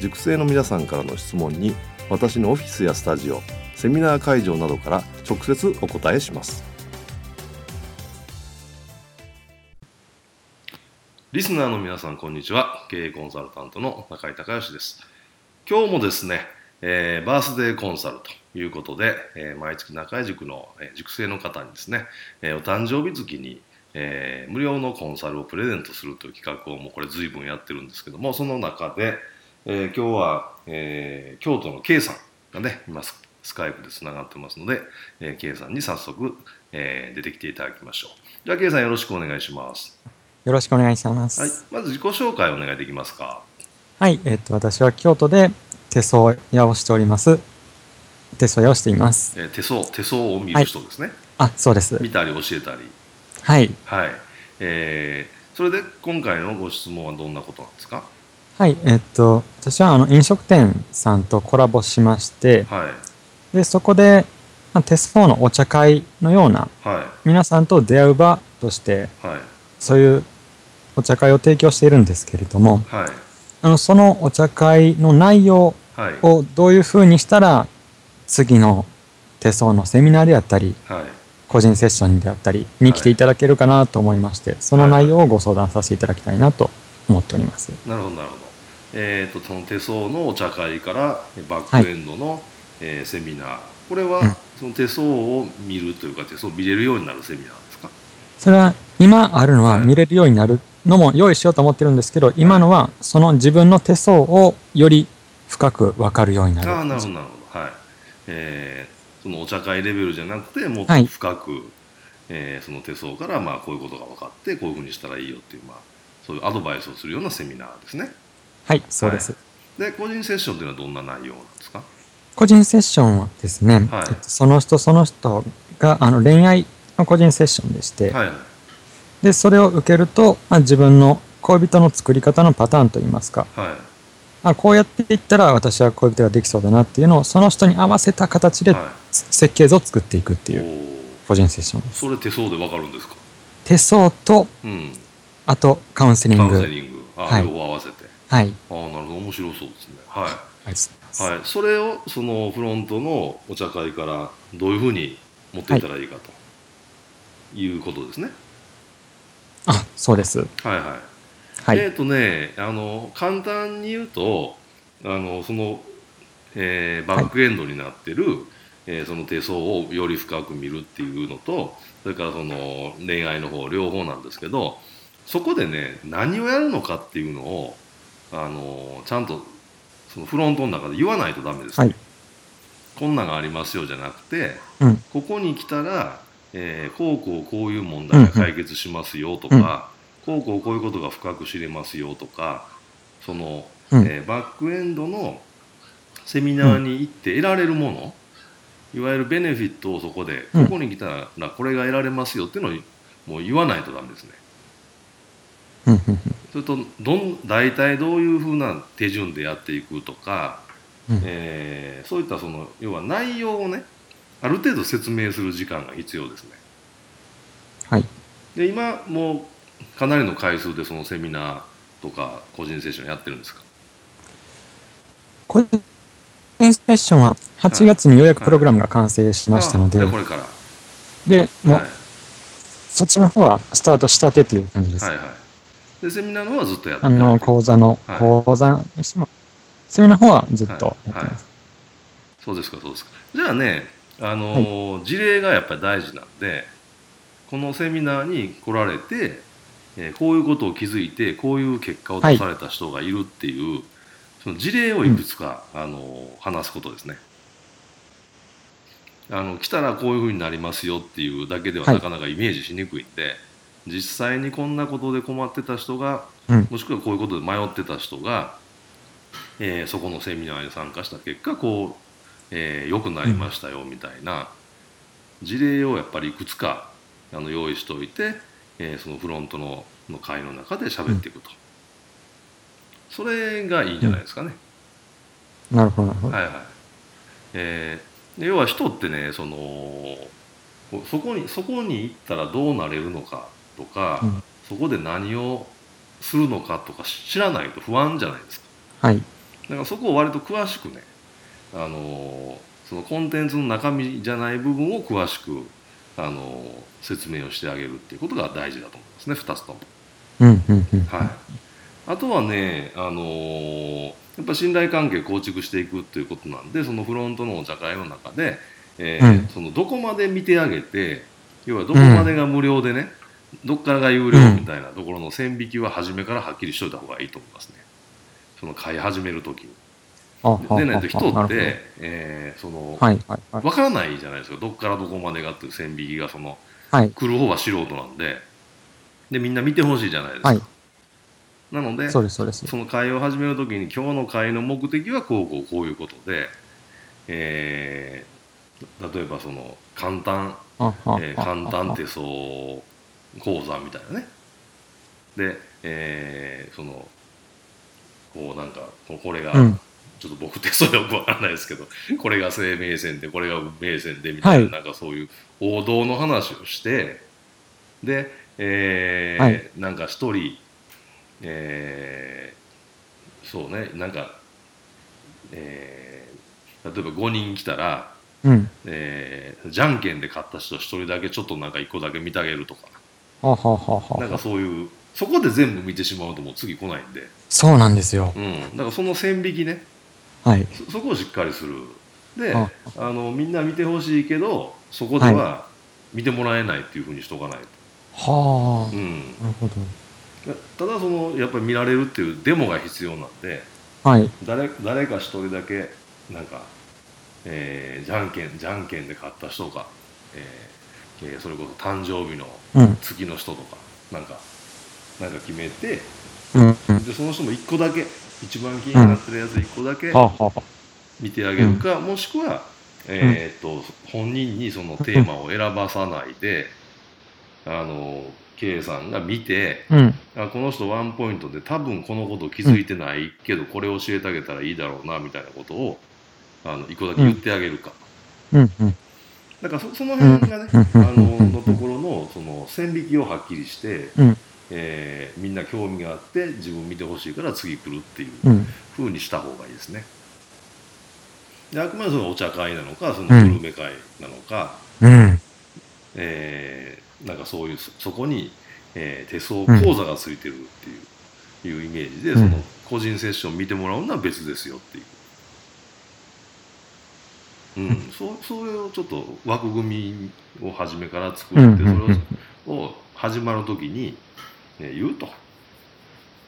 塾生の皆さんからの質問に私のオフィスやスタジオセミナー会場などから直接お答えします。リスナーの皆さんこんにちは。経営コンサルタントの中井孝義です。今日もですね、えー、バースデーコンサルということで、えー、毎月中井塾の、えー、塾生の方にですね、えー、お誕生日月にえー、無料のコンサルをプレゼントするという企画をもうこれ随分やってるんですけどもその中で、えー、今日は、えー、京都の K さんがね今スカイプでつながってますので、えー、K さんに早速、えー、出てきていただきましょう。じゃあ K さんよろしくお願いします。よろしくお願いします、はい、まず自己紹介お願いできますか。はい。えー、っと私は京都で手相屋をしております。手相屋をしています、えー、手相手相を見る人ですね、はい、あそうです。見たり教えたり。はい。はい。えー、それで今回のご質問はどんなことなんですか？はい、えっと、私はあの飲食店さんとコラボしまして、はい、でそこで、まあ、テスフォーのお茶会のような、はい、皆さんと出会う場として、はい、そういうお茶会を提供しているんですけれども、はい、あのそのお茶会の内容をどういうふうにしたら、次の手相のセミナーであったり、はい、個人セッションであったりに来ていただけるかなと思いまして、その内容をご相談させていただきたいなと思っております。なるほどなるほど。えーと、その手相のお茶会からバックエンドの、はい、えー、セミナー。これは、うん、その手相を見るというか手相を見れるようになるセミナーですか？それは今あるのは見れるようになるのも用意しようと思ってるんですけど、今のはその自分の手相をより深く分かるようになる。あなるほどなるほど。はい。えー、そのお茶会レベルじゃなくてもっと深く、はい、えー、その手相からまあこういうことが分かってこういうふうにしたらいいよっていうまあそういうアドバイスをするようなセミナーですねはい、そうです。はい、で、個人セッションというのはどんな内容なんですか？個人セッションはですね、はい、その人その人があの恋愛の個人セッションでして、はい、でそれを受けると、まあ、自分の恋人の作り方のパターンといいますか、はい、あこうやっていったら私は恋人ができそうだなっていうのをその人に合わせた形で設計図を作っていくっていう個人セッションです。それ手相でわかるんですか？手相と、うん、あとカウンセリング。カウンセリング。あ、はい、両方合わせて。はい。ああ、なるほど。面白そうですね。はい。はい。それを、そのフロントのお茶会からどういうふうに持っていったらいいかということですね。あ、そうです。はいはい。はい、えっ、ー、とね、あの、簡単に言うと、あの、その、えー、バックエンドになってる、はい、えー、その手相をより深く見るっていうのと、それからその恋愛の方両方なんですけど、そこでね何をやるのかっていうのをあのちゃんとそのフロントの中で言わないとダメです、はい、こんなんがありますよじゃなくて、うん、ここに来たら、えー、こうこうこういう問題が解決しますよとか、うん。うん、こうこうこういうことが深く知れますよとかその、うん、えー、バックエンドのセミナーに行って得られるもの、いわゆるベネフィットをそこで、ここに来たらこれが得られますよっていうのをもう言わないとダメですね。それとどん大体どういうふうな手順でやっていくとか、うん、えー、そういったその要は内容をねある程度説明する時間が必要ですね。はい、で今もうかなりの回数でそのセミナーとか個人セッションやってるんですか？個人セッションは8月にようやくプログラムが完成しましたので、はい、これから。でもう、はい、そっちの方はスタートしたてという感じです。はいはいでセミナーのはずっとやってあの講座の、講座にしてもセミナーの方はずっとやってはいはい。ます。そうですかそうですか。じゃあねあのー事例がやっぱり大事なんでこのセミナーに来られて、えーこういうことを気づいてこういう結果を出された人がいるっていう、その事例をいくつか、あのー話すことですね。あの来たらこういうふうになりますよっていうだけでははい。なかなかイメージしにくいんで、実際にこんなことで困ってた人が、うんもしくはこういうことで迷ってた人が、えーそこのセミナーに参加した結果こう、えー良くなりましたよみたいな事例をやっぱりいくつかあの用意しておいて、えーそのフロントのの会の中で喋っていくと、それがいいんじゃないですかね。なるほど、なるほど。はいはい。えーで要は人ってねそのこそこにそこに行ったらどうなれるのかとか、うんそこで何をするのかとか知らないと不安じゃないですか。はい。だからそこを割と詳しくね、あのーそのコンテンツの中身じゃない部分を詳しく、あのー説明をしてあげるっていうことが大事だと思いますね2つとも。うん、うん、うん。はい、あとはね、あのーやっぱ信頼関係構築していくっていうことなんでそのフロントのお茶会の中で、えーうんそのどこまで見てあげて要はどこまでが無料でね、どっからが有料みたいなところの線引きは初めからはっきりしといた方がいいと思いますね。その買い始めるときに。でないと人って、えーその、はい、はい、はい。分からないじゃないですかどっからどこまでがっていう線引きがそのはい、来る方は素人なんででみんな見てほしいじゃないですか、はいなのでそうです、そうです。その会を始めるときに今日の会の目的はこうこうこういうことで、えー例えばその簡単、えー簡単手相講座みたいなね。で、えーそのこうなんかここれが、うん。ちょっと僕手相よくわからないですけど これが生命線でこれが運命線でみたいな,、はい。なんかそういう王道の話をしてで、えーはい。なんか一人、えーそうねなんか、えー例えば5人来たら、うん。えーじゃんけんで勝った人一人だけちょっとなんか1個だけ見てあげるとかはははなんかはそういうそこで全部見てしまうともう次来ないんで、そうなんですよ。うん、だからその線引きねはい。そそこをしっかりするでああのみんな見てほしいけどそこでは見てもらえないっていうふうにしとかないと、はあ。うん、なるほど。ただそのやっぱり見られるっていうデモが必要なんではい。誰誰か一人だけなんか、えーじゃんけんじゃんけんで勝った人が、えーえーそれこそ誕生日のうん。月の人とかなんかなんか決めてうん。うん。でその人も1個だけ一番気になってるやつ1個だけ。見てあげるか、もしくは、えーっと本人にそのテーマを選ばさないで、あの K さんが見てうん。あこの人ワンポイントで多分このこと気づいてないけど、これ教えてあげたらいいだろうなみたいなことをあの1個だけ言ってあげるか。うん。うん。だからそその辺がね、うんあののところのその線引きをはっきりして、うんえーみんな興味があって自分見てほしいから次来るっていううん。風にした方がいいですね。であくまでそのお茶会なのかそのグルメ会なのか、うん。えーなんかそういうそそこに、えー手相講座がついてるっていう,、いうイメージでうんその個人セッション見てもらうのは別ですよっていう。うん、そうそれをちょっと枠組みを初めから作うん。って、うん。それをを始まるときに、ね、言うと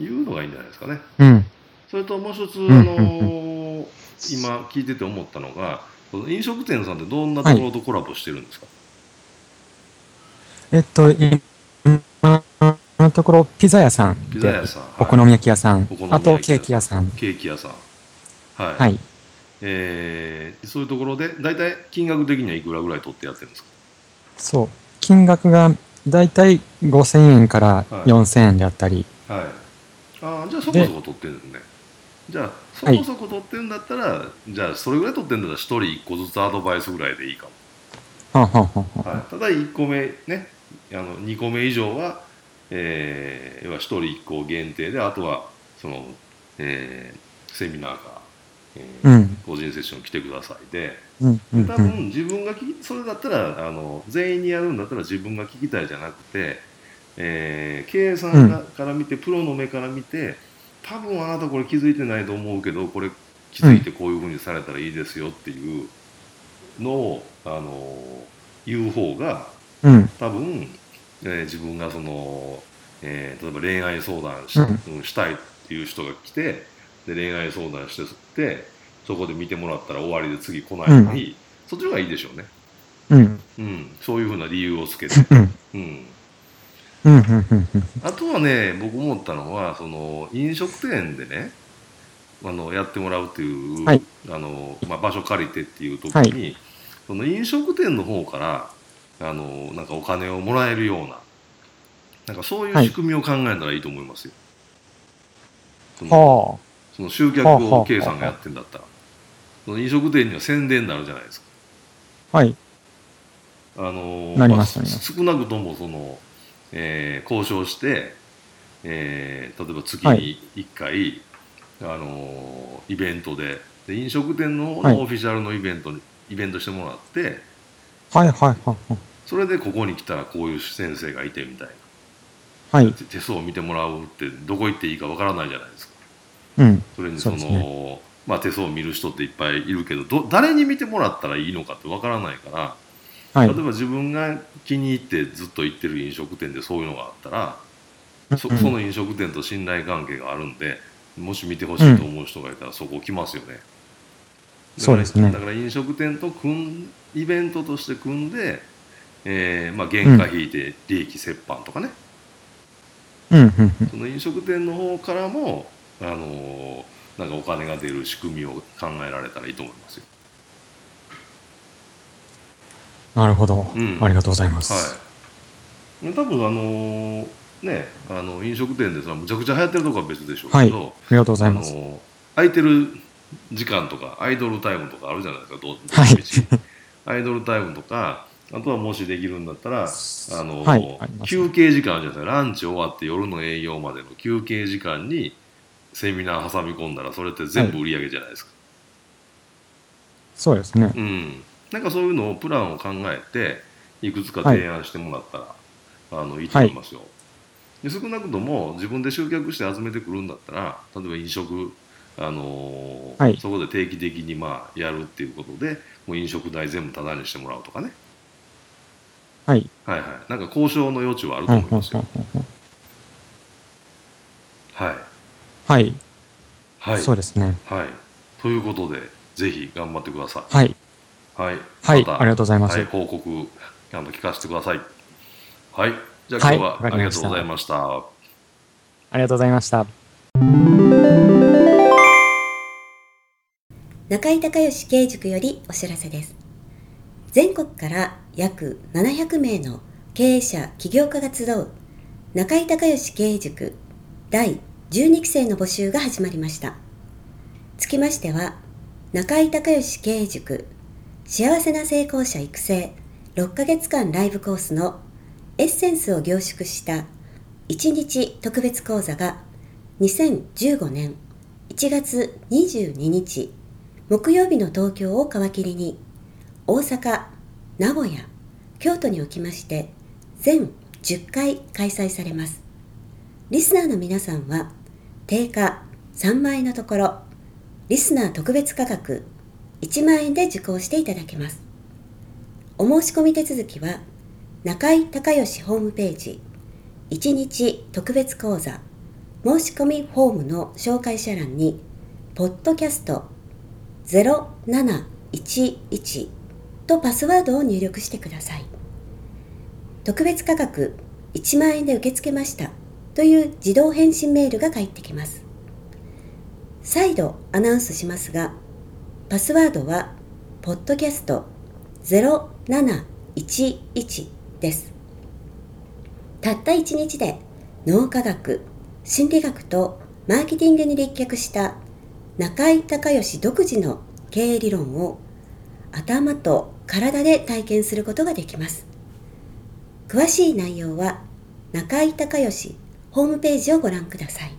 いうのがいいんじゃないですかね。うん。それともう一つ、んあのー今聞いてて思ったのが、この飲食店さんってどんなところとコラボしてるんですか、えっと、今のところ、ピザ屋さんでピザ屋、さん、お好み焼き屋さんお好み、焼き屋あとケーキ屋さん。ケーキ屋さん。はい。はい。えーそういうところで、大体金額的にはいくらぐらい取ってやってるんですか？そう。金額がだいたい5000円からはい4000円であったり、はい。ああ、じゃあそこそこ取ってるんですね。じゃあ、そこそこ取ってるんだったら、じゃあ、それぐらい取ってるんだったら、1人1個ずつアドバイスぐらいでいいかも。はんはんはんはい、ただ1個目ねあの2個目以上は、えー要は1人1個限定であとはその、えーセミナーか、えーうん。個人セッション来てくださいでうん。うん。多うん分自分がそれだったらあの全員にやるんだったら自分が聞きたいじゃなくて、えー経営さんがから見てプロの目から見て、多分あなたこれ気づいてないと思うけどこれ気づいてこういうふうにされたらいいですよっていうのを、あの言う方がうん。多分、えー自分がその、えー例えば恋愛相談し,、うんうんしたいっていう人が来てで恋愛相談してってそこで見てもらったら終わりで次来ないのに、そっちの方がいいでしょうね、うん。うん、そういうふうな理由をつけて、うん。うん、うん。うん。うん。うん。あとはね僕思ったのはその飲食店でねあのやってもらうっていう、はいあのまあ、場所借りてっていう時に、その飲食店の方からあのなんかお金をもらえるようななんかそういう仕組みを考えたらいいと思いますよ。はその集客はあはあを K さんがやってんだったらその飲食店には宣伝になるじゃないですか。あ。はい。あのなりますます少なくともその、えー交渉して、えー例えば月はに1回、あのイベントでで飲食店ののオフィシャルのイベントに、イベントしてもらってはい。はい。はい。それでここに来たらこういう先生がいてみたいはい。手相を見てもらうってどこ行っていいかわからないじゃないですかうん。それにそのそうですまあ、手相を見る人っていっぱいいるけどど誰に見てもらったらいいのかってわからないから。はい例え。ば自分が気に入ってずっと行ってる飲食店でそういうのがあったらそうんその飲食店と信頼関係があるんでもし見てほしいと思う人がいたらそこ来ますよね。だからそうですねだから飲食店と組んイベントとして組んで、えーまあ、原価引いて利益折半とかね、うん。うん。うん。その飲食店の方からも、あのーなんかお金が出る仕組みを考えられたらいいと思いますよ。なるほど。うんありがとうございます。はい。多分あのーねあの飲食店でさむちゃくちゃ流行ってるとこは別でしょうはい。けど、ありがとうござあいます。空いてる時間とかアイドルタイムとかあるじゃないですかどうはいアイドルタイムとかあとはもしできるんだったらあのー、はいあります休憩時間じゃないですかランチ終わって夜の営業までの休憩時間にセミナー挟み込んだらそれって全部売り上げじゃないですか。そうですね。うん、なんかそういうのをプランを考えていくつか提案してもらったら、あのいいと思いますよ。で少なくとも自分で集客して集めてくるんだったら例えば飲食、あのーはいそこで定期的にまあやるっていうことでもう飲食代全部タダにしてもらうとかね、はい。はいはい、なんか交渉の余地はあると思いますよ。うんうんはいはい。はいそうですね。はい、ということでぜひ頑張ってください。はい。はい、はい。ありがとうございますはい、。報告あの聞かせてください。はい、じゃあ今はい日はありがとうございました。ありがとうございました。中井隆義経営塾よりお知らせです。全国から約700名の経営者、起業家が集う中井隆義経営塾第12期生の募集が始まりました。つきましては、中井隆義経営塾幸せな成功者育成6ヶ月間ライブコースのエッセンスを凝縮した1日特別講座が2015年1月22日木曜日の東京を皮切りに大阪、名古屋、京都におきまして全10回開催されます。リスナーの皆さんは定価3万円のところリスナー特別価格1万円で受講していただけます。お申し込み手続きは中井隆義ホームページ1日特別講座申し込みフォームの紹介者欄にポッドキャスト0711とパスワードを入力してください。特別価格1万円で受け付けましたという自動返信メールが返ってきます。再度アナウンスしますが、パスワードはポッドキャスト0711です。たった1日で脳科学、心理学とマーケティングに立脚した中井隆義独自の経営理論を頭と体で体験することができます。詳しい内容は中井隆義ホームページをご覧ください。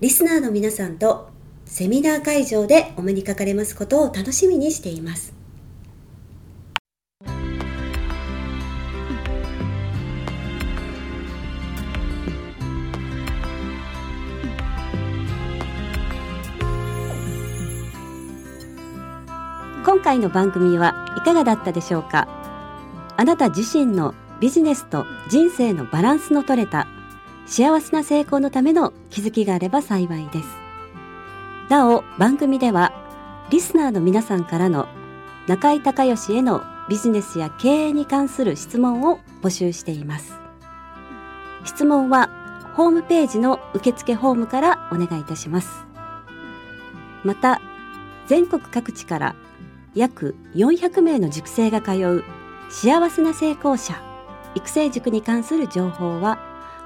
リスナーの皆さんとセミナー会場でお目にかかれますことを楽しみにしています。今回の番組はいかがだったでしょうか？あなた自身のビジネスと人生のバランスの取れた幸せな成功のための気づきがあれば幸いです。なお番組ではリスナーの皆さんからの中井隆義へのビジネスや経営に関する質問を募集しています。質問はホームページの受付フォームからお願いいたします。また全国各地から約400名の塾生が通う幸せな成功者育成塾に関する情報は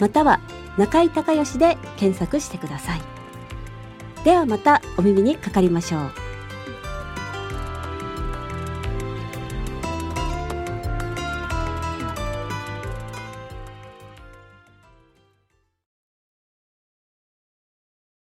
または中井隆義で検索してください。ではまたお耳にかかりましょう。